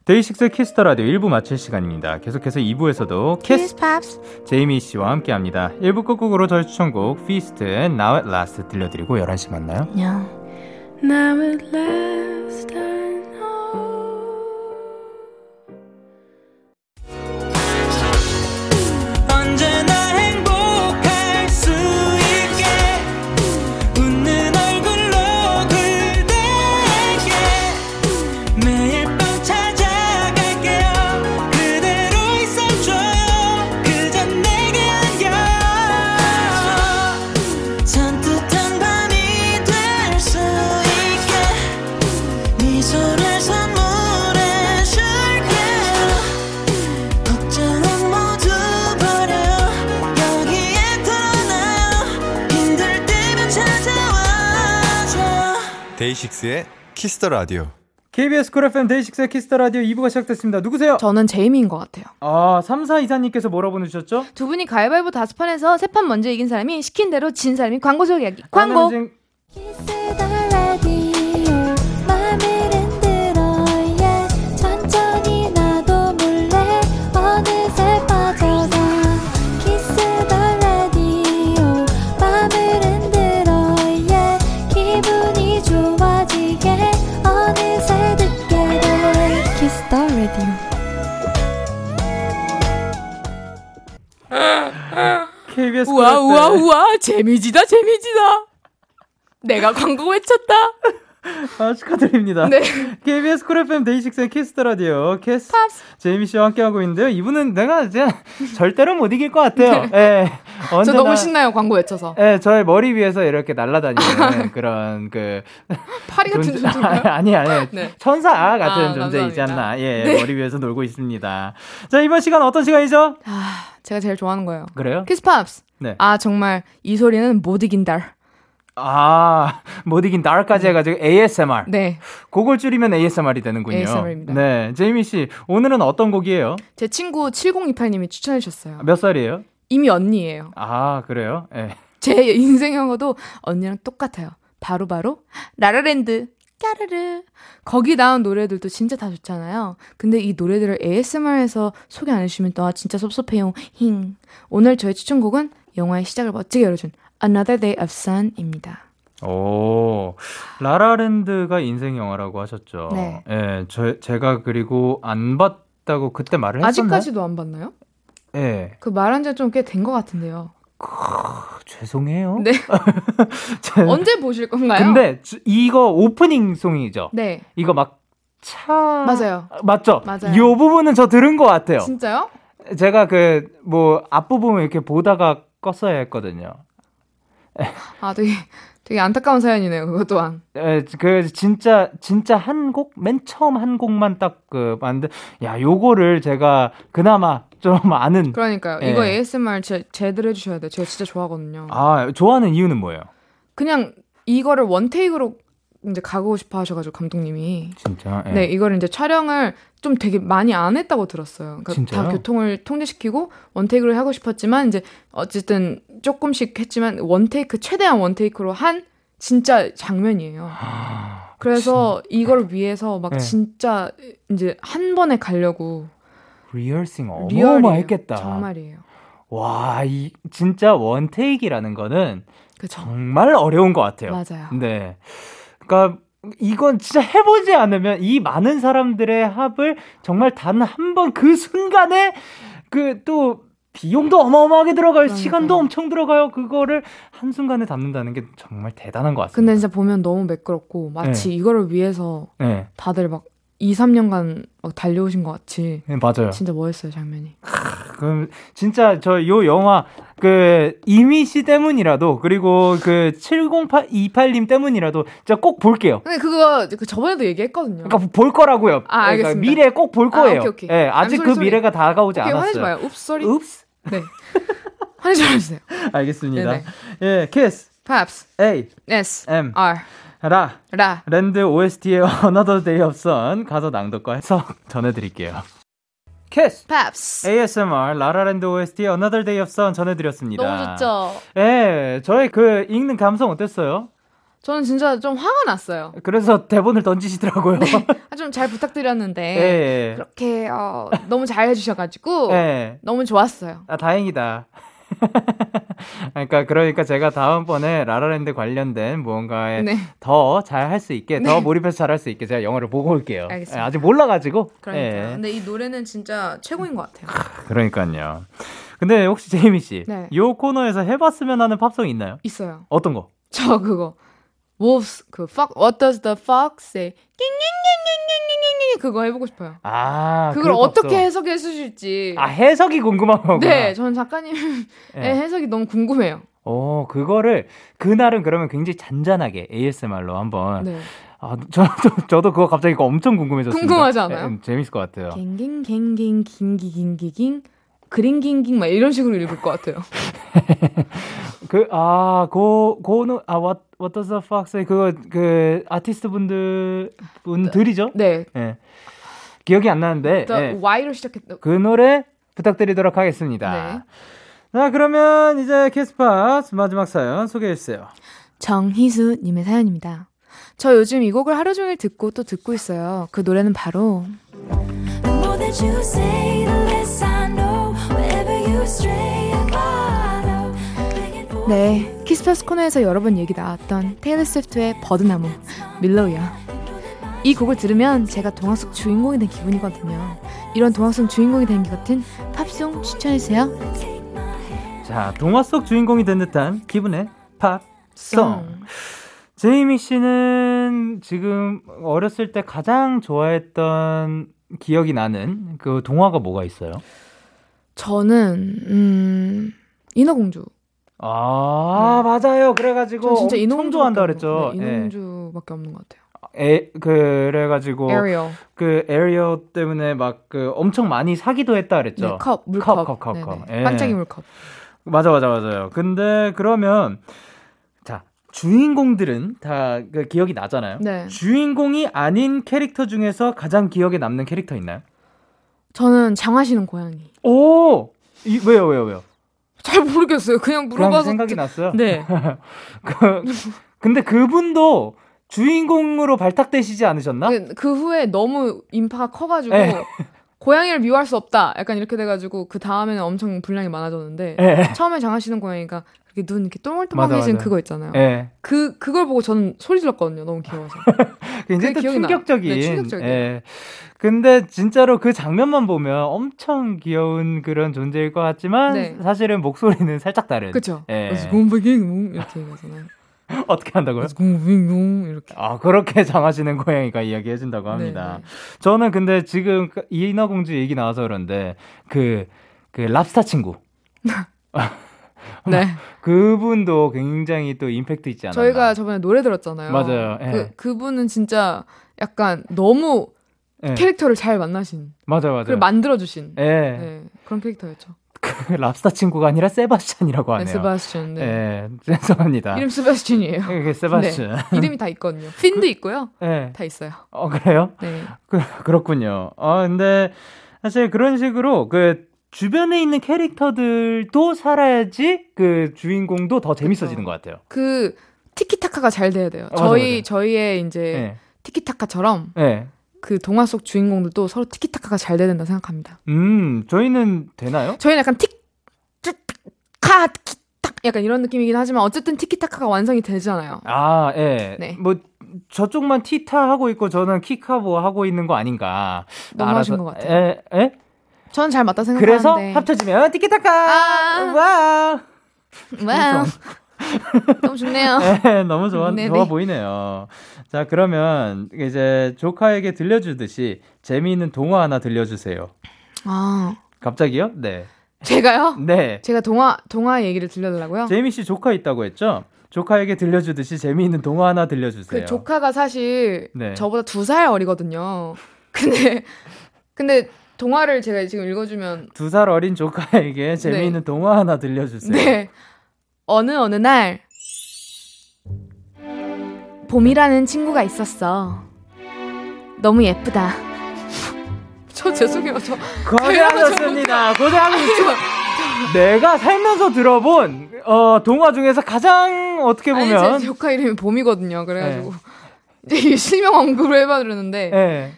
데이식스 Kiss the Radio 1부 마칠 시간입니다. 계속해서 2부에서도 Kiss Pops. 제이미 씨와 함께 합니다. 1부 끝곡으로 저희 추천곡 Feist의 Now at Last 들려드리고 11시 만나요. 안 데이식스의 Kiss the Radio. KBS Cool FM 데이식스의 Kiss the Radio 2부가 시작됐습니다. 누구세요? 저는 제이미인 것 같아요. 아, 3424님께서 뭐라 보내주셨죠? 두 분이 가위바위보 다섯 판에서 세 판 먼저 이긴 사람이 시킨 대로 진 사람이 광고 소개하기. 광고. KBS Cool 우와 우와 우와 재미지다 재미지다. 내가 광고 외쳤다. [LAUGHS] 아, 축하드립니다. 네. KBS Cool FM 데이식스의 Kiss the Radio Pops. 제이미 씨와 함께 하고 있는데요. 이분은 내가 이제 절대로 못 이길 것 같아요. 예. 저 언제나 너무 신나요 광고 외쳐서. 예, 저의 머리 위에서 이렇게 날아다니는 [LAUGHS] 그런 그 파리 같은 존재- 존재인가요? 아니 아니 네. 천사 같은 아, 존재이지. 않나. 예, 네. 머리 위에서 놀고 있습니다. 자 이번 시간 어떤 시간이죠? 아 제가 제일 좋아하는 거예요. 그래요? Kiss Pops. 네. 아 정말 이 소리는 못 이긴다. 아, [LAUGHS] 못 이긴달까 해가지고 ASMR. 네. 그걸 줄이면 ASMR이 되는군요. ASMR 입니다. 네, 제이미 씨 오늘은 어떤 곡이에요? 제 친구 7028님이 추천해 주셨어요. 몇 살이에요? 이미 언니예요. 아 그래요? 예. [LAUGHS] 제 인생 영화도 언니랑 똑같아요. 바로 바로 라라랜드 까르르 거기 나온 노래들도 진짜 다 좋잖아요. 근데 이 노래들을 ASMR에서 소개 안 해주시면 또 아, 진짜 섭섭해요. 힝. 오늘 저의 추천곡은 영화의 시작을 멋지게 열어준 Another Day of Sun입니다. 오, 라라랜드가 인생 영화라고 하셨죠. 네. 예, 저, 제가 그리고 안 봤다고 그때 말을 했었나요? 아직까지도 안 봤나요? 예. 그 말한 지 좀 꽤 된 것 같은데요. 죄송해요. 네. [LAUGHS] 제- 언제 보실 건가요? 근데 저- 이거 오프닝 송이죠. 네. 이거 막 차. 맞아요. 맞죠? 맞아요. 이 부분은 저 들은 것 같아요. 진짜요? 제가 그 뭐 앞부분 이렇게 보다가 껐어야 했거든요. 아, 되게 되게 안타까운 사연이네요. 그것 또한. 에, 그 진짜 진짜 한 곡 맨 처음 한 곡만 딱그 만든 야 요거를 제가 그나마 좀 [LAUGHS] 아는 그러니까요. 예. 이거 ASMR 제, 제대로 해 주셔야 돼요. 제가 진짜 좋아하거든요. 아 좋아하는 이유는 뭐예요? 그냥 이거를 원테이크로 이제 가고 싶어 하셔가지고 감독님이. 진짜 예. 네, 이거를 이제 촬영을 좀 되게 많이 안 했다고 들었어요. 그러니까 진짜요? 다 교통을 통제시키고 원테이크를 하고 싶었지만 이제 어쨌든 조금씩 했지만 원테이크 최대한 원테이크로 한 진짜 장면이에요. 아, 그래서 이걸 위해서 막 네. 진짜 이제 한 번에 가려고 리얼싱. 어마어마했겠다. 정말이에요. 와, 이 진짜 원테이크라는 거는 그쵸. 정말 어려운 것 같아요. 맞아요. 네. 그러니까 이건 진짜 해보지 않으면 이 많은 사람들의 합을 정말 단 한 번 그 순간에 그 또 비용도 어마어마하게 들어가요. 그러니까요. 시간도 엄청 들어가요. 그거를 한순간에 담는다는 게 정말 대단한 것 근데 같습니다. 진짜 보면 너무 매끄럽고 마치 이거를 위해서 네. 다들 막 2, 3년간 막 달려오신 것 같이 네, 맞아요. 진짜 멋있어요 장면이. 그럼 진짜 저 요 영화 그 이미 씨 때문이라도 그리고 그 7028님 때문이라도 진짜 꼭 볼게요. 근데 그거 그 저번에도 얘기했거든요. 그러니까 볼 거라고요. 아, 그러니까 알겠습니다. 미래에 꼭볼 아, 거예요. 오케이, 오케이. 예, 아직 I'm 그 sorry, 미래가 다가오지 오케이, 화내지 않았어요. 마요. 읍 소리. 읍스. 네. 화내지 마세요. 알겠습니다. 네네. 예, 키스 [LAUGHS] Perhaps. A S. M R. 라라랜드 OST의 Another Day of Sun 가사 낭독과 해석 전해드릴게요. Kiss Pops. ASMR 라라랜드 OST의 Another Day of Sun 전해드렸습니다. 너무 좋죠. 예, 저의 그 읽는 감성 어땠어요? 저는 진짜 좀 화가 났어요. 그래서 대본을 던지시더라고요. [LAUGHS] 좀잘 부탁드렸는데 예. 그렇게 어, 너무 잘 해주셔가지고 예. 너무 좋았어요. 아, 다행이다. [LAUGHS] 그러니까 그러니까 제가 다음번에 라라랜드 관련된 무언가에 네. 더잘 할 수 있게 더 몰입해서 잘 할 수 있게 제가 영화를 보고 올게요. 알겠습니다. 예, 아직 몰라가지고. 그러니까. 예. 근데 이 노래는 진짜 최고인 것 같아요. 그러니까요. 근데 혹시 제이미 씨, 네. 이 코너에서 해봤으면 하는 팝송 있나요? 있어요. 어떤 거? 저 그거 wolves 그 fuck what does the fox say 낑낑낑낑낑낑낑 그거 해보고 싶어요. 아, 그걸 어떻게. 해석해 주실지. 아 해석이 거구나. 네, 저는 작가님의 예. 해석이 너무 궁금해요. 어, 그거를 그날은 그러면 굉장히 잔잔하게 ASMR로 한번. 네. 아, 저도 저도 그거 갑자기 그거 엄청 궁금해졌습니다. 궁금하지 않아요? 예, 재밌을 것 같아요. 갱갱갱갱 긴기긴기긴 그린긴긴 막 이런 식으로 읽을 것 같아요. [LAUGHS] 그, 아, 고, 고는, 아, what, what does the fox say? 그거, 그, 아티스트 분들, 분들이죠? 네. 예. 기억이 안 나는데, The 예. Y로 시작했던 그 노래 부탁드리도록 하겠습니다. 네. 자, 그러면 이제 키스파스 마지막 사연 소개해 주세요. 정희수 님의 사연입니다. 저 요즘 이 곡을 하루 종일 듣고 또 듣고 있어요. 그 노래는 바로 The more that you say, the less I know. Wherever you stray, 네 Kiss Pops 코너에서 여러 번 얘기 나왔던 테일러 스위프트의 버드나무 밀로우야. 이 곡을 들으면 제가 동화 속 주인공이 된 기분이거든요. 이런 동화 속 주인공이 된 것 같은 팝송 추천해주세요. 자, 동화 속 주인공이 된 듯한 기분의 팝송. 송. 제이미 씨는 지금 어렸을 때 가장 좋아했던 기억이 나는 그 동화가 뭐가 있어요? 저는 음 인어공주. 아, 맞아요. 그래가지고 전 진짜 인어공주 좋아한다 그랬죠. 네, 예. 인어공주밖에 없는 것 같아요. 에, 그래가지고 에리얼. 그 에리얼 때문에 막 그 엄청 많이 사기도 했다 그랬죠. 네, 컵, 물컵. 컵, 컵, 컵, 네네. 컵. 예. 반짝이 물컵. 맞아, 맞아, 맞아요. 근데 그러면 자 주인공들은 다 그 기억이 나잖아요. 네. 주인공이 아닌 캐릭터 중에서 가장 기억에 남는 캐릭터 있나요? 저는 장화시는 고양이. 오, 이, 왜요, 왜요, 왜요? 잘 모르겠어요. 그냥 물어봐서. 생각이 났어요. 네. [LAUGHS] 그, 근데 그분도 주인공으로 발탁되시지 않으셨나? 그, 그 후에 너무 인파가 커가지고 네. 고양이를 미워할 수 없다. 약간 이렇게 돼가지고 그 다음에는 엄청 분량이 많아졌는데 예, 처음에 장하시는 고양이가 그렇게 눈 이렇게 맞아. 그거 있잖아요. 예. 그 그걸 보고 저는 소리 질렀거든요. 너무 귀여워서. [LAUGHS] 굉장히. 충격적인. 네. 예. 근데 진짜로 그 장면만 보면 엄청 귀여운 그런 존재일 것 같지만 네. 사실은 목소리는 살짝 다른. 그쵸? 예. 이렇게 얘기하잖아요. [LAUGHS] 어떻게 한다고요? 이렇게. 아 그렇게 [LAUGHS] 장하시는 고양이가 이야기해준다고 합니다. 네, 저는 근데 지금 그 인어공주 얘기 나와서 그런데 그그 랍스타 친구 [LAUGHS] 네. 그분도 굉장히 또 임팩트 있지 않았나? 저희가 저번에 노래 들었잖아요. 맞아요. 예. 그 그분은 진짜 약간 너무 예. 캐릭터를 잘 만나신, 맞아요, 맞아요. 그걸 만들어주신 예. 네, 그런 캐릭터였죠. 그 [LAUGHS] 랍스타 친구가 아니라 세바스찬이라고 네, 하네요. 세바스찬. 네. 예, 죄송합니다. 이름 세바스찬이에요. 이게 세바스찬. 이름이 다 있거든요. 핀도 있고요. 예. 다 있어요. 어 그래요? 네. 그, 그렇군요. 어 근데 사실 그런 식으로 그 주변에 있는 캐릭터들도 살아야지 그 주인공도 더 재밌어지는 것 같아요. 그 티키타카가 잘 돼야 돼요. 맞아, 저희 맞아. 저희의 이제 예. 티키타카처럼 예. 그 동화 속 주인공들도 서로 티키타카가 잘 돼야 된다 생각합니다. 음, 저희는 되나요? 저희는 약간 틱, 틱, 카, 티키탁 약간 이런 느낌이긴 하지만 어쨌든 티키타카가 완성이 되잖아요. 아, 예. 네. 뭐 저쪽만 티타 하고 있고 저는 키카보 하고 있는 거 아닌가. 너무하신 알아서- 것 같아요. 예? 예? 저는 잘 맞다 그래서 생각하는데. 합쳐지면 티키타카. 아. 와우. 와우. 너무 좋네요. [LAUGHS] 네, 너무 좋아, 네네. 좋아 보이네요. 자, 그러면 이제 조카에게 들려주듯이 재미있는 동화 하나 들려주세요. 아, 갑자기요? 네. 제가요? 네. 제가 동화 동화 얘기를 들려달라고요? 제이미 씨 조카 있다고 했죠? 조카에게 들려주듯이 재미있는 동화 하나 들려주세요. 그 조카가 사실 네. 저보다 두 살 어리거든요. 근데 근데 동화를 제가 지금 읽어주면 두 살 어린 조카에게 재미있는 동화 하나 들려주세요. 네 어느 어느 날 봄이라는 친구가 있었어. 너무 예쁘다. [LAUGHS] 저 죄송해요. 저 고생하셨습니다. 고생하셨습니다. 내가 살면서 들어본 어, 동화 중에서 가장 어떻게 아니 보면 제 조카 이름이 봄이거든요. 그래가지고 이제 이 실명 언급을 해봐드렸는데 네.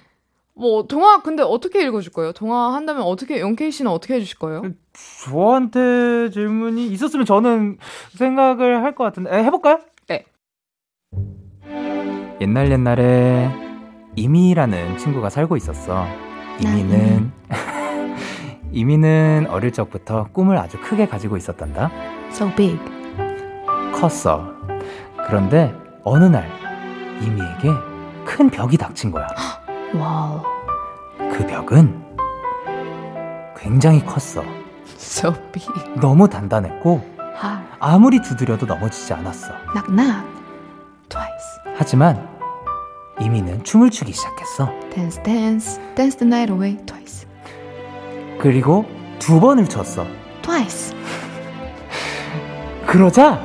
뭐 동화 근데 어떻게 읽어줄 거예요? 동화 한다면 어떻게 영케이 씨는 어떻게 해주실 거예요? 저한테 질문이 있었으면 저는 생각을 할 것 같은데 에, 해볼까요? 네. 옛날 옛날에 이미라는 친구가 살고 있었어. 이미는 [LAUGHS] 이미는 어릴 적부터 꿈을 아주 크게 가지고 있었단다. So big. 컸어. 그런데 어느 날 이미에게 큰 벽이 닥친 거야. [GASPS] 와우. 그 벽은 굉장히 컸어. So big. 너무 단단했고 Hard. 아무리 두드려도 넘어지지 않았어. Knock. Twice. 하지만 이미는 춤을 추기 시작했어. Dance dance. Dance the night away. Twice. 그리고 두 번을 쳤어. Twice. 그러자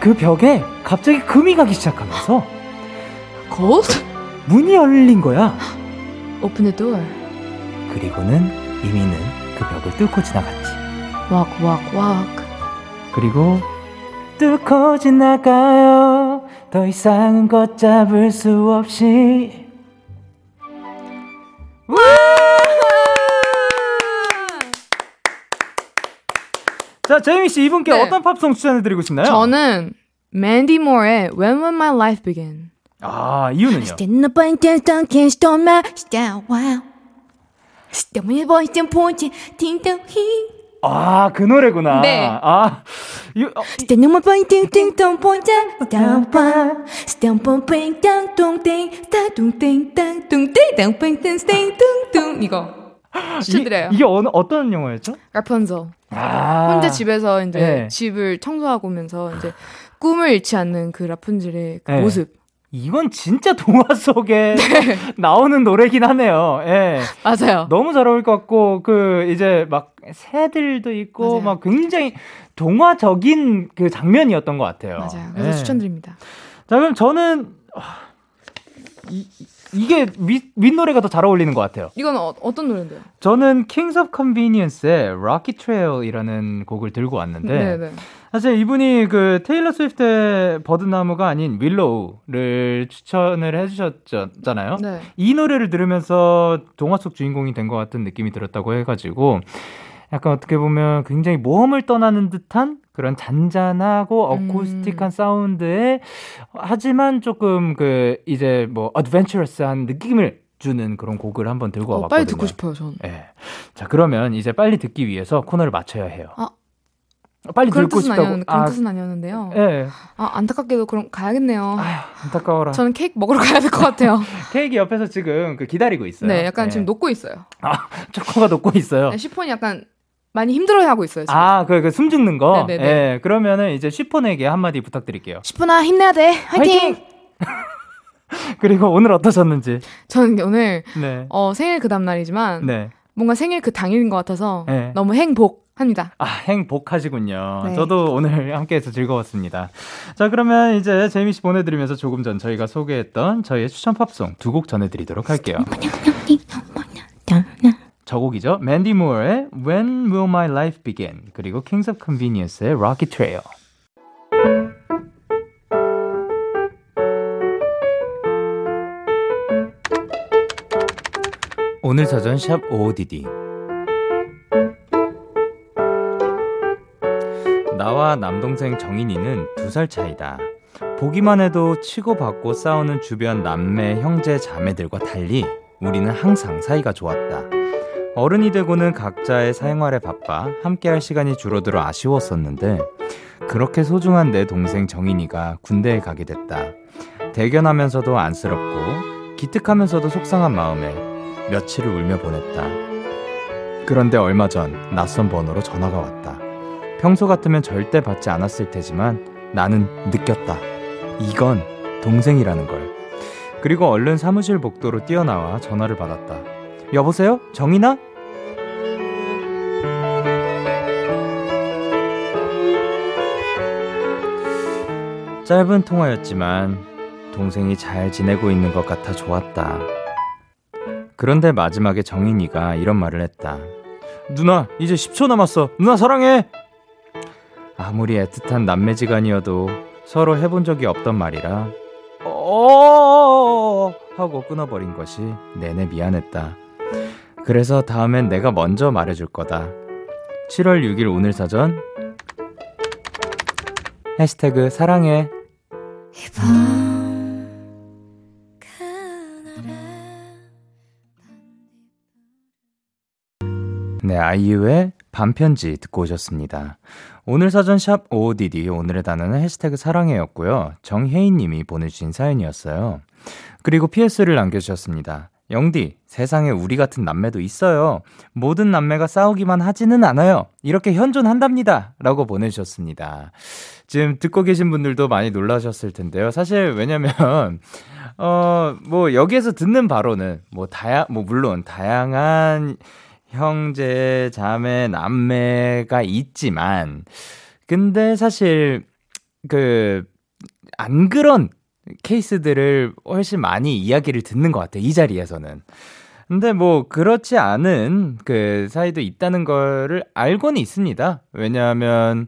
그 벽에 갑자기 금이 가기 시작하면서 Cold. 문이 열린 거야. Open the door. 그리고는 이미는 그 벽을 뚫고 지나갔지. Walk walk walk. 그리고 뚫고 지나가요. 더 이상은 걷잡을 수 없이. 자, 제이미 씨 이분께 네. 어떤 팝송 추천해 드리고 싶나요? 저는 Mandy Moore의 When Will My Life Begin. 아 이유는요? 아 그 노래구나. 네. 아 이, 어, dong. 이거 추천드려요. 이, 게 어느 어떤 영화였죠? 라펀zel. 아 혼자 집에서 이제 네. 집을 청소하고 오면서 이제 꿈을 잃지 않는 그 라푼젤의 그 네. 모습. 이건 진짜 동화 [LAUGHS] 속에 네. 나오는 노래긴 하네요. 예. 맞아요. 너무 잘 어울릴 것 같고 그 이제 막 새들도 있고 맞아요. 막 굉장히 동화적인 그 장면이었던 것 같아요. 맞아요. 그래서 예. 추천드립니다. 자 그럼 저는 아, 이, 이게 윗, 윗 노래가 더 잘 어울리는 것 같아요. 이건 어, 어떤 노래인데요? 저는 Kings of Convenience의 Rocky Trail이라는 곡을 들고 왔는데 네, 네. 사실 이분이 그 테일러 스위프트의 버드나무가 아닌 Willow를 추천을 해주셨잖아요. 네. 이 노래를 들으면서 동화 속 주인공이 된 것 같은 느낌이 들었다고 해가지고 약간 어떻게 보면 굉장히 모험을 떠나는 듯한 그런 잔잔하고 음. 어쿠스틱한 사운드에 하지만 조금 그 이제 뭐 adventurous한 느낌을 주는 그런 곡을 한번 들고 어, 와봤거든요. 빨리 듣고 싶어요, 전. 예. 자 그러면 이제 빨리 듣기 위해서 코너를 맞춰야 해요. 아. 빨리 그런 듣고 뜻은 싶다고. 아니었, 그런 뜻은 아니었는데요. 예. 아, 안타깝게도 그럼 가야겠네요. 아휴, 안타까워라. 저는 케이크 먹으러 가야 될 것 같아요. [LAUGHS] 케이크 옆에서 지금 그 기다리고 있어요. 네, 약간 예. 지금 녹고 있어요. [LAUGHS] 초코가 녹고 있어요. 네, 시폰이 약간 많이 힘들어하고 있어요. 지금. 아, 그, 그, 숨 죽는 거? 네네네. 예, 그러면은 이제 쉬폰에게 한마디 부탁드릴게요. 시폰아 힘내야 돼. 화이팅! [LAUGHS] 그리고 오늘 어떠셨는지. 저는 오늘 네. 어, 생일 그 다음 날이지만 네. 뭔가 생일 그 당일인 것 같아서 네. 너무 행복 합니다. 아, 행복하시군요. 네. 저도 오늘 함께해서 즐거웠습니다. 자, 그러면 이제 재미 씨 보내드리면서 조금 전 저희가 소개했던 저희의 추천 팝송 두 곡 전해드리도록 할게요. 저 곡이죠. 맨디 무어의 When Will My Life Begin 그리고 Kings of Convenience의 Rocky Trail. 오늘 사전 샵 OODD 나와 남동생 정인이는 두 살 차이다. 보기만 해도 치고받고 싸우는 주변 남매, 형제, 자매들과 달리 우리는 항상 사이가 좋았다. 어른이 되고는 각자의 생활에 바빠 함께할 시간이 줄어들어 아쉬웠었는데 그렇게 소중한 내 동생 정인이가 군대에 가게 됐다. 대견하면서도 안쓰럽고 기특하면서도 속상한 마음에 며칠을 울며 보냈다. 그런데 얼마 전 낯선 번호로 전화가 왔다. 평소 같으면 절대 받지 않았을 테지만 나는 느꼈다. 이건 동생이라는 걸. 그리고 얼른 사무실 복도로 뛰어나와 전화를 받았다. 여보세요? 정인아? 짧은 통화였지만 동생이 잘 지내고 있는 것 같아 좋았다. 그런데 마지막에 정인이가 이런 말을 했다. 누나, 이제 10초 남았어. 누나 사랑해! 아무리 애틋한 남매지간이어도 서로 해본 적이 없던 말이라 어 하고 끊어버린 것이 내내 미안했다. 그래서 다음엔 내가 먼저 말해줄 거다. 7월 6일 오늘 사전 해시태그 사랑해 네, 아이유의 반편지 듣고 오셨습니다. 오늘 사전 샵 OODD 오늘의 단어는 해시태그 사랑해였고요. 정혜인 님이 보내주신 사연이었어요. 그리고 PS를 남겨주셨습니다. 영디, 세상에 우리 같은 남매도 있어요. 모든 남매가 싸우기만 하지는 않아요. 이렇게 현존한답니다. 라고 보내주셨습니다. 지금 듣고 계신 분들도 많이 놀라셨을 텐데요. 사실 왜냐면, [LAUGHS] 어, 뭐, 여기에서 듣는 바로는, 뭐, 다양, 뭐, 물론, 다양한 형제, 자매, 남매가 있지만, 근데 사실, 그, 안 그런 케이스들을 훨씬 많이 이야기를 듣는 것 같아요. 이 자리에서는. 근데 뭐, 그렇지 않은 그 사이도 있다는 거를 알고는 있습니다. 왜냐하면,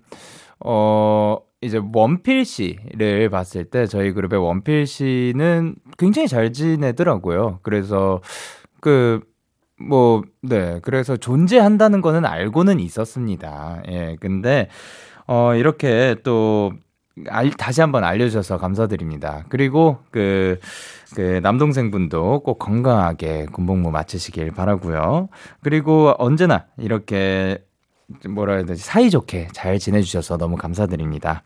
어, 이제 원필 씨를 봤을 때 저희 그룹의 원필 씨는 굉장히 잘 지내더라고요. 그래서 그, 뭐, 네. 그래서 존재한다는 거는 알고는 있었습니다. 예. 근데, 어, 이렇게 또, 알, 다시 한번 알려주셔서 감사드립니다. 그리고 그, 그 남동생분도 꼭 건강하게 군복무 마치시길 바라고요 그리고 언제나 이렇게 뭐라 해야 되지 사이좋게 잘 지내주셔서 너무 감사드립니다.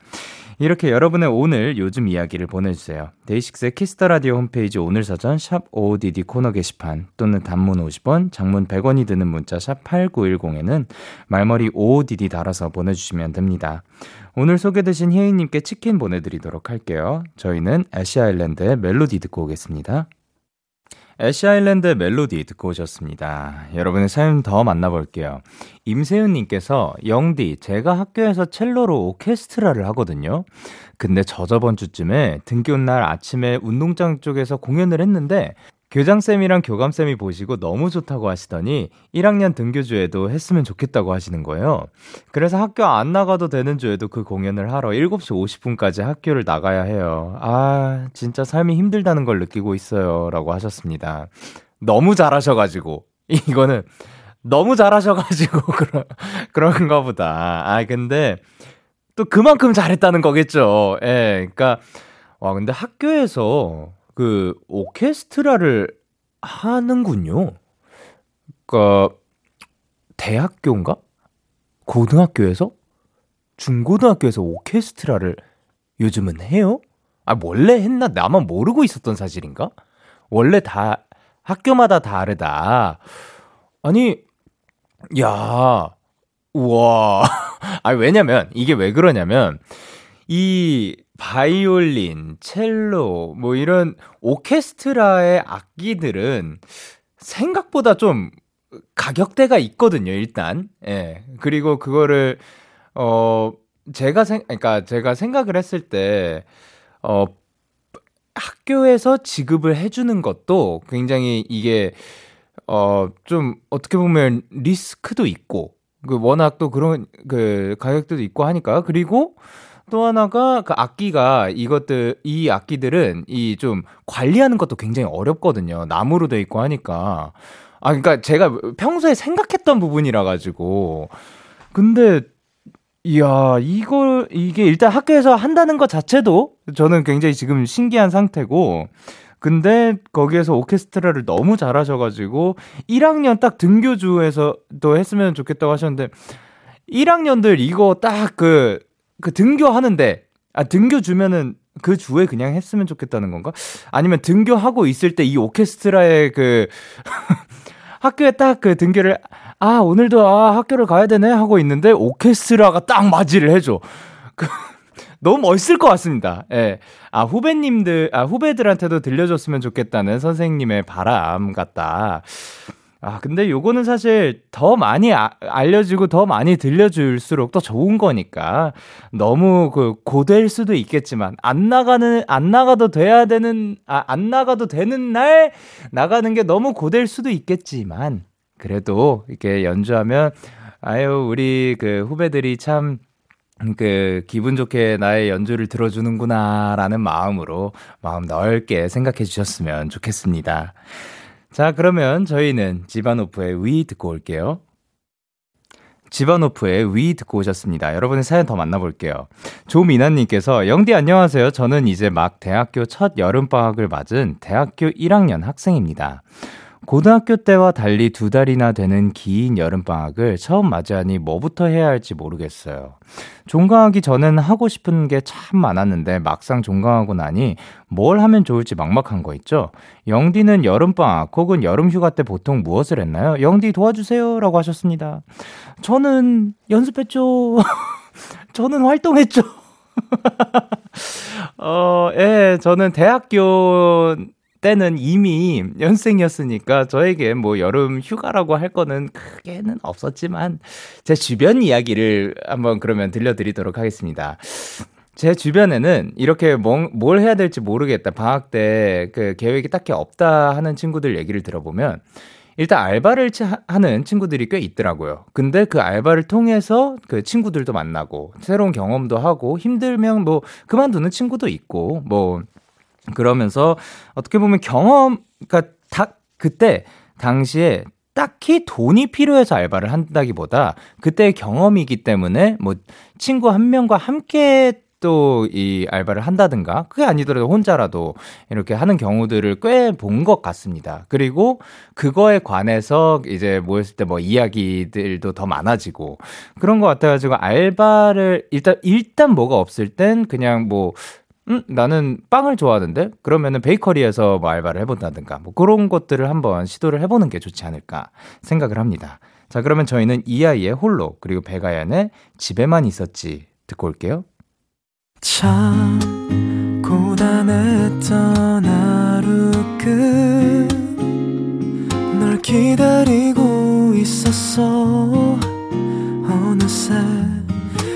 이렇게 여러분의 오늘 요즘 이야기를 보내주세요. 데이식스의 Kiss the Radio 홈페이지 오늘 사전 샵 OODD 코너 게시판 또는 단문 50원, 장문 100원이 드는 문자 샵 8910에는 말머리 OODD 달아서 보내주시면 됩니다. 오늘 소개되신 혜인님께 치킨 보내드리도록 할게요. 저희는 애쉬 아일랜드의 멜로디 듣고 오겠습니다. 애쉬 아일랜드 멜로디 듣고 오셨습니다. 여러분의 사연 더 만나볼게요. 임세윤님께서 영디, 제가 학교에서 첼로로 오케스트라를 하거든요. 근데 저 저번 주쯤에 등교 날 아침에 운동장 쪽에서 공연을 했는데 교장쌤이랑 교감쌤이 보시고 너무 좋다고 하시더니 1학년 등교주에도 했으면 좋겠다고 하시는 거예요. 그래서 학교 안 나가도 되는 주에도 그 공연을 하러 7시 50분까지 학교를 나가야 해요. 아, 진짜 삶이 힘들다는 걸 느끼고 있어요. 라고 하셨습니다. 너무 잘하셔가지고. 이거는 너무 잘하셔가지고 [LAUGHS] 그런, 그런가 보다. 아, 근데 또 그만큼 잘했다는 거겠죠. 예, 그니까, 와, 근데 학교에서 그 오케스트라를 하는군요. 그니까 대학교인가? 고등학교에서? 중고등학교에서 오케스트라를 요즘은 해요? 아, 원래 했나? 나만 모르고 있었던 사실인가? 원래 다, 학교마다 다르다. 아니, 야, 우와. [LAUGHS] 아, 왜냐면, 이게 왜 그러냐면, 이 바이올린, 첼로, 뭐 이런 오케스트라의 악기들은 생각보다 좀 가격대가 있거든요, 일단. 예. 그리고 그거를, 어, 제가 생, 그러니까 제가 생각을 했을 때, 어, 학교에서 지급을 해주는 것도 굉장히 이게, 어, 좀 어떻게 보면 리스크도 있고, 그 워낙 또 그런 그 가격대도 있고 하니까. 그리고 또 하나가 그 악기가 이것들 이 악기들은 이 좀 관리하는 것도 굉장히 어렵거든요. 나무로 돼 있고 하니까. 아 그러니까 제가 평소에 생각했던 부분이라 가지고 근데 이야 이걸 이게 일단 학교에서 한다는 것 자체도 저는 굉장히 지금 신기한 상태고 근데 거기에서 오케스트라를 너무 잘하셔가지고 1학년 딱 등교주에서도 했으면 좋겠다고 하셨는데 1학년들 이거 딱 그, 그 등교하는데, 아, 등교 주면은 그 주에 그냥 했으면 좋겠다는 건가? 아니면 등교하고 있을 때 이 오케스트라의 그, [LAUGHS] 학교에 딱 그 등교를, 아, 오늘도 아, 학교를 가야 되네? 하고 있는데 오케스트라가 딱 맞이를 해줘. 그, [LAUGHS] 너무 멋있을 것 같습니다. 예. 아, 후배님들, 아, 후배들한테도 들려줬으면 좋겠다는 선생님의 바람 같다. 아, 근데 요거는 사실 더 많이 아, 알려지고 더 많이 들려줄수록 더 좋은 거니까 너무 그 고될 수도 있겠지만 안 나가는, 안 나가도 돼야 되는, 아, 안 나가도 되는 날 나가는 게 너무 고될 수도 있겠지만 그래도 이렇게 연주하면 아유, 우리 그 후배들이 참 그 기분 좋게 나의 연주를 들어주는구나라는 마음으로 마음 넓게 생각해 주셨으면 좋겠습니다. 자, 그러면 저희는 지바노프의 위 듣고 올게요. 지바노프의 위 듣고 오셨습니다. 여러분의 사연 더 만나볼게요. 조미나님께서 영디 안녕하세요. 저는 이제 막 대학교 첫 여름방학을 맞은 대학교 1학년 학생입니다. 고등학교 때와 달리 두 달이나 되는 긴 여름방학을 처음 맞이하니 뭐부터 해야 할지 모르겠어요. 종강하기 전엔 하고 싶은 게 참 많았는데 막상 종강하고 나니 뭘 하면 좋을지 막막한 거 있죠? 영디는 여름방학 혹은 여름휴가 때 보통 무엇을 했나요? 영디 도와주세요 라고 하셨습니다. 저는 연습했죠. [LAUGHS] 저는 활동했죠. [LAUGHS] 어, 예, 저는 대학교 때는 이미 연생이었으니까 저에게 뭐 여름 휴가라고 할 거는 크게는 없었지만 제 주변 이야기를 한번 그러면 들려드리도록 하겠습니다. 제 주변에는 이렇게 뭐, 뭘 해야 될지 모르겠다. 방학 때 그 계획이 딱히 없다 하는 친구들 얘기를 들어보면 일단 알바를 하는 친구들이 꽤 있더라고요. 근데 그 알바를 통해서 그 친구들도 만나고 새로운 경험도 하고 힘들면 뭐 그만두는 친구도 있고 뭐 그러면서 어떻게 보면 경험, 그러니까 다 그때 당시에 딱히 돈이 필요해서 알바를 한다기보다 그때의 경험이기 때문에 뭐 친구 한 명과 함께 또 이 알바를 한다든가 그게 아니더라도 혼자라도 이렇게 하는 경우들을 꽤 본 것 같습니다. 그리고 그거에 관해서 이제 모였을 때 뭐 이야기들도 더 많아지고 그런 것 같아가지고 알바를 일단 일단 뭐가 없을 땐 그냥 뭐 음, 나는 빵을 좋아하는데? 그러면은 베이커리에서 뭐 알바를 해본다든가, 뭐 그런 것들을 한번 시도를 해보는 게 좋지 않을까 생각을 합니다. 자, 그러면 저희는 이 아이의 홀로, 그리고 백아연의 집에만 있었지 듣고 올게요. 참, 고단했던 하루 끝널 기다리고 있었어. 어느새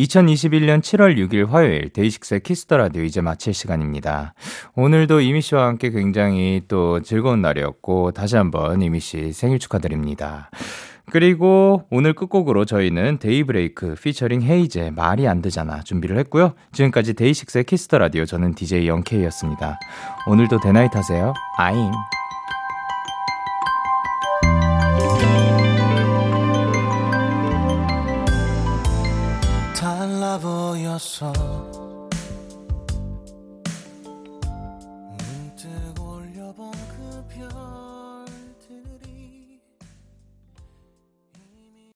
2021년 7월 6일 화요일 데이식스의 키스 더 라디오 이제 마칠 시간입니다. 오늘도 이미 씨와 함께 굉장히 또 즐거운 날이었고 다시 한번 이미 씨 생일 축하드립니다. 그리고 오늘 끝곡으로 저희는 데이브레이크 피처링 헤이즈의 말이 안 되잖아 준비를 했고요. 지금까지 데이식스의 키스 더 라디오 저는 DJ 영케이였습니다. 오늘도 대나잇 하세요. 아임. 보였어